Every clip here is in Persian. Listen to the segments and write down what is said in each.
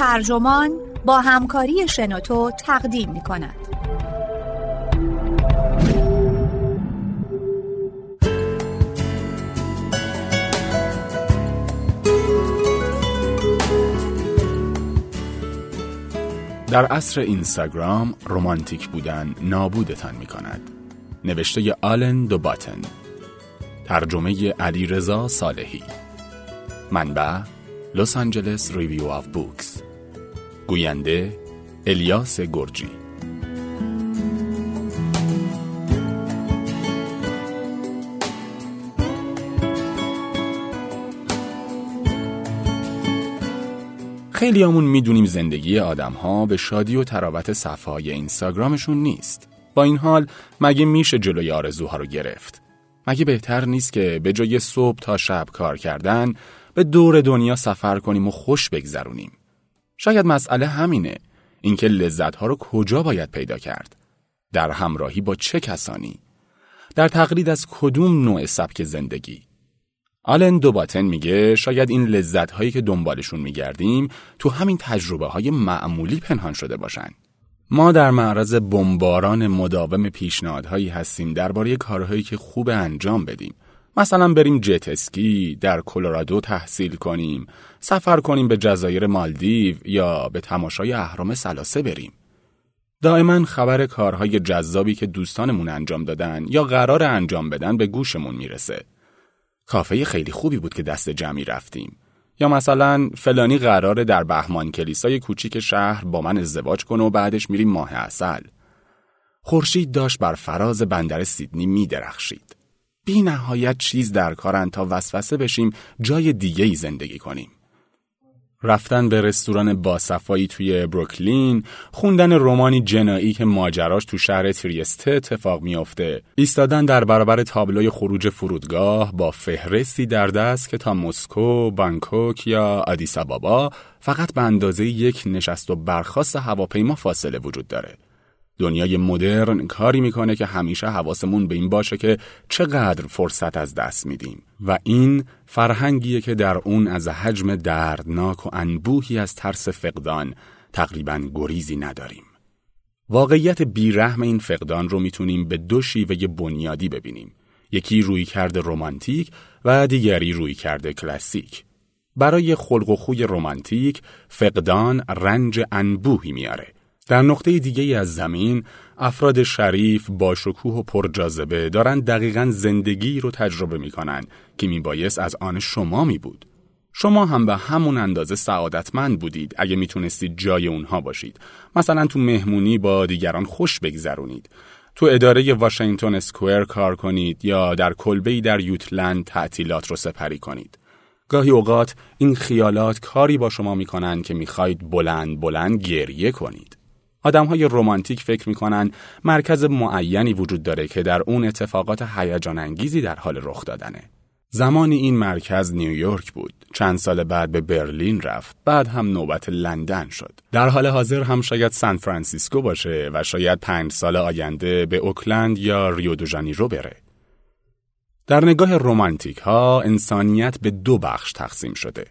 ترجمان با همکاری شنوتو تقدیم می کند. در عصر اینستاگرام رمانتیک بودن نابودتان می کند. نوشته آلن دو باتن ترجمه علی رضا صالحی منبع Los Angeles Review of Books گوینده الیاس گرجی خیلی‌هامون می‌دونیم زندگی آدم ها به شادی و طراوت صفحه اینستاگرامشون نیست. با این حال مگه میشه جلوی آرزوها رو گرفت؟ مگه بهتر نیست که به جای صبح تا شب کار کردن به دور دنیا سفر کنیم و خوش بگذرونیم؟ شاید مسئله همینه اینکه لذت ها رو کجا باید پیدا کرد؟ در همراهی با چه کسانی؟ در تقلید از کدوم نوع سبک زندگی؟ آلن دوباتن میگه شاید این لذت هایی که دنبالشون میگردیم تو همین تجربه های معمولی پنهان شده باشن. ما در معرض بمباران مداوم پیشنهادهایی هستیم درباره کارهایی که خوب انجام بدیم. مثلا بریم جت اسکی در کلرادو تحصیل کنیم، سفر کنیم به جزایر مالدیو یا به تماشای اهرام سلاسه بریم. دائما خبر کارهای جذابی که دوستانمون انجام دادن یا قرار انجام بدن به گوشمون می‌رسه. کافه خیلی خوبی بود که دست جمعی رفتیم. یا مثلا فلانی قراره در بهمان کلیسای کوچیک شهر با من ازدواج کنه و بعدش میریم ماه اصل. خورشید داشت بر فراز بندر سیدنی می درخشید. بی نهایت چیز در کارن تا وسوسه بشیم جای دیگه ای زندگی کنیم. رفتن به رستوران باصفایی توی بروکلین، خوندن رومانی جنایی که ماجراش تو شهر تریسته اتفاق میافته، ایستادن در برابر تابلوی خروج فرودگاه با فهرستی در دست که تا مسکو، بانکوک یا آدیس آبابا فقط به اندازه یک نشست و برخاست هواپیما فاصله وجود داره. دنیای مدرن کاری می‌کنه که همیشه حواسمون به این باشه که چقدر فرصت از دست میدیم و این فرهنگیه که در اون از حجم دردناک و انبوهی از ترس فقدان تقریبا گریزی نداریم. واقعیت بیرحم این فقدان رو می‌تونیم به دو شیوه بنیادی ببینیم. یکی روی کرده رمانتیک و دیگری روی کرده کلاسیک. برای خلق و خوی رمانتیک فقدان رنج انبوهی میاره در نقطه دیگه از زمین افراد شریف با شکوه و پرجاذبه دارن دقیقا زندگی رو تجربه می‌کنن که میبایست از آن شما می بود. شما هم به همون اندازه سعادتمند بودید اگه می‌تونستید جای اونها باشید. مثلا تو مهمونی با دیگران خوش بگذرونید. تو اداره واشنگتن اسکوئر کار کنید یا در کلبه‌ای در یوتلند تعطیلات رو سپری کنید. گاهی اوقات این خیالات کاری با شما می‌کنن که می‌خواید بلند بلند گریه کنید. آدم های رومانتیک فکر می‌کنن مرکز معینی وجود داره که در اون اتفاقات هیجان انگیزی در حال رخ دادنه. زمانی این مرکز نیویورک بود. چند سال بعد به برلین رفت. بعد هم نوبت لندن شد. در حال حاضر هم شاید سان فرانسیسکو باشه و شاید پنج سال آینده به اوکلند یا ریو دو ژانیرو بره. در نگاه رومانتیک ها انسانیت به دو بخش تقسیم شده.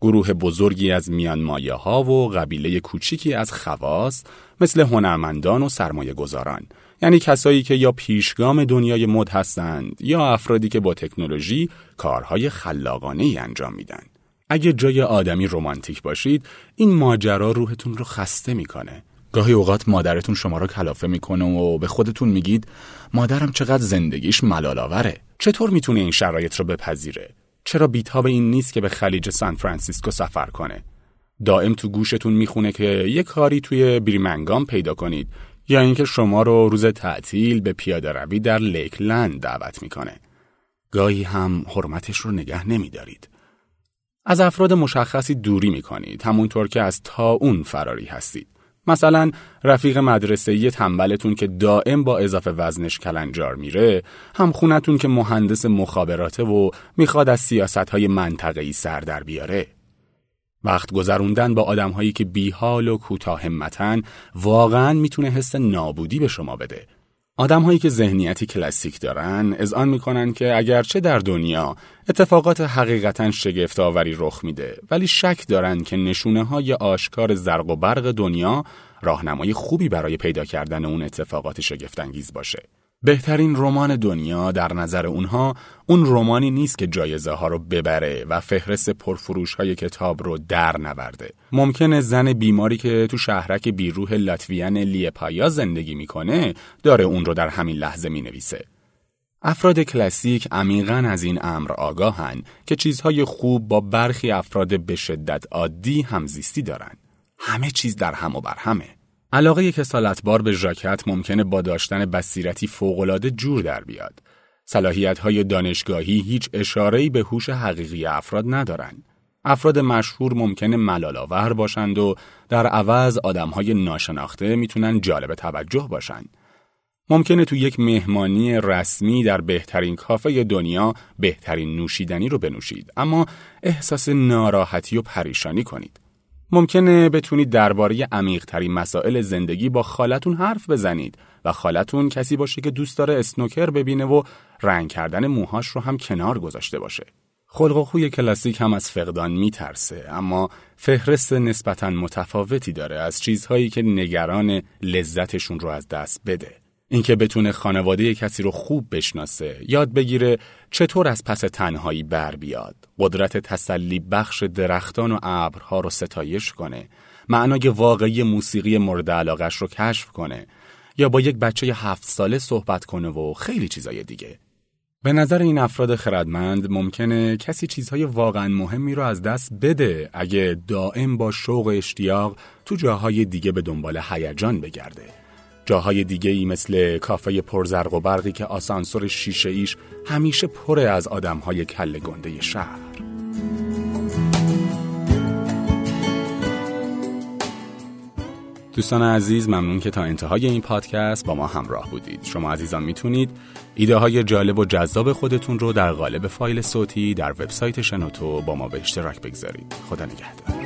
گروه بزرگی از میانمایه ها و قبیله کوچیکی از خواص مثل هنرمندان و سرمایه گذاران یعنی کسایی که یا پیشگام دنیای مد هستند یا افرادی که با تکنولوژی کارهای خلاقانه ای انجام میدن. اگه جای آدمی رمانتیک باشید این ماجرا روحتون رو خسته می‌کنه. گاهی اوقات مادرتون شما رو کلافه می‌کنه و به خودتون میگید مادرم چقدر زندگیش ملالاوره. چطور می‌تونه این شرایط رو بپذیره؟ چرا بیتاب این نیست که به خلیج سان فرانسیسکو سفر کنه؟ دائم تو گوشتون می‌خونه که یه کاری توی بریمنگام پیدا کنید یا اینکه شما رو روز تعطیل به پیاده روی در لیکلند دعوت می‌کنه. گاهی هم حرمتش رو نگه نمیدارید. از افراد مشخصی دوری می‌کنید همونطور که از تا اون فراری هستید. مثلا رفیق مدرسه تنبلتون که دائم با اضافه وزنش کلنجار میره هم خونتون که مهندس مخابراته و می‌خواد از سیاست های منطقه‌ای سر در بیاره. وقت گذروندن با آدمهایی که بیحال و کوتاه همتن واقعا می‌تونه حس نابودی به شما بده. آدم هایی که ذهنیتی کلاسیک دارن از آن می‌کنن که اگرچه در دنیا اتفاقات حقیقتا شگفت آوری رخ میده ولی شک دارن که نشونه های آشکار زرق و برق دنیا راهنمای خوبی برای پیدا کردن اون اتفاقات شگفتانگیز باشه. بهترین رمان دنیا در نظر اونها اون رمانی نیست که جایزه ها رو ببره و فهرست پرفروش های کتاب رو در نورده. ممکنه زن بیماری که تو شهرک بیروح لاتویان لیپایا زندگی می‌کنه داره اون رو در همین لحظه می‌نویسه. افراد کلاسیک عمیقا از این امر آگاهن که چیزهای خوب با برخی افراد به شدت عادی همزیستی دارن. همه چیز در هم و بر همه. علاقه کسالتبار به ژاکت ممکنه با داشتن بصیرتی فوقالعاده جور در بیاد. صلاحیت های دانشگاهی هیچ اشاره‌ای به هوش حقیقی افراد ندارند. افراد مشهور ممکنه ملالاور باشند و در عوض های ناشناخته می‌تونن جالب توجه باشند. ممکنه تو یک مهمانی رسمی در بهترین کافه دنیا بهترین نوشیدنی رو بنوشید اما احساس ناراحتی و پریشانی کنید. ممکنه بتونید درباره عمیقترین مسائل زندگی با خالتون حرف بزنید و خالتون کسی باشه که دوست داره اسنوکر ببینه و رنگ کردن موهاش رو هم کنار گذاشته باشه. خلق و خوی کلاسیک هم از فقدان میترسه اما فهرست نسبتا متفاوتی داره از چیزهایی که نگران لذتشون رو از دست بده. اینکه بتونه خانواده کسی رو خوب بشناسه، یاد بگیره چطور از پس تنهایی بر بیاد، قدرت تسلی بخش درختان و ابرها رو ستایش کنه، معنای واقعی موسیقی مورد علاقش رو کشف کنه، یا با یک بچه هفت ساله صحبت کنه و خیلی چیزای دیگه. به نظر این افراد خردمند ممکنه کسی چیزهای واقعا مهمی رو از دست بده اگه دائم با شوق اشتیاق تو جاهای دیگه به دنبال هیجان بگرده. جاهای دیگه ای مثل کافه پرزرق و برقی که آسانسور شیشه ایش همیشه پر از آدم های کل گنده شهر. دوستان عزیز ممنون که تا انتهای این پادکست با ما همراه بودید. شما عزیزان می‌تونید ایده های جالب و جذاب خودتون رو در قالب فایل صوتی در وبسایت شنوتو با ما به اشتراک بگذارید. خدا نگهدار.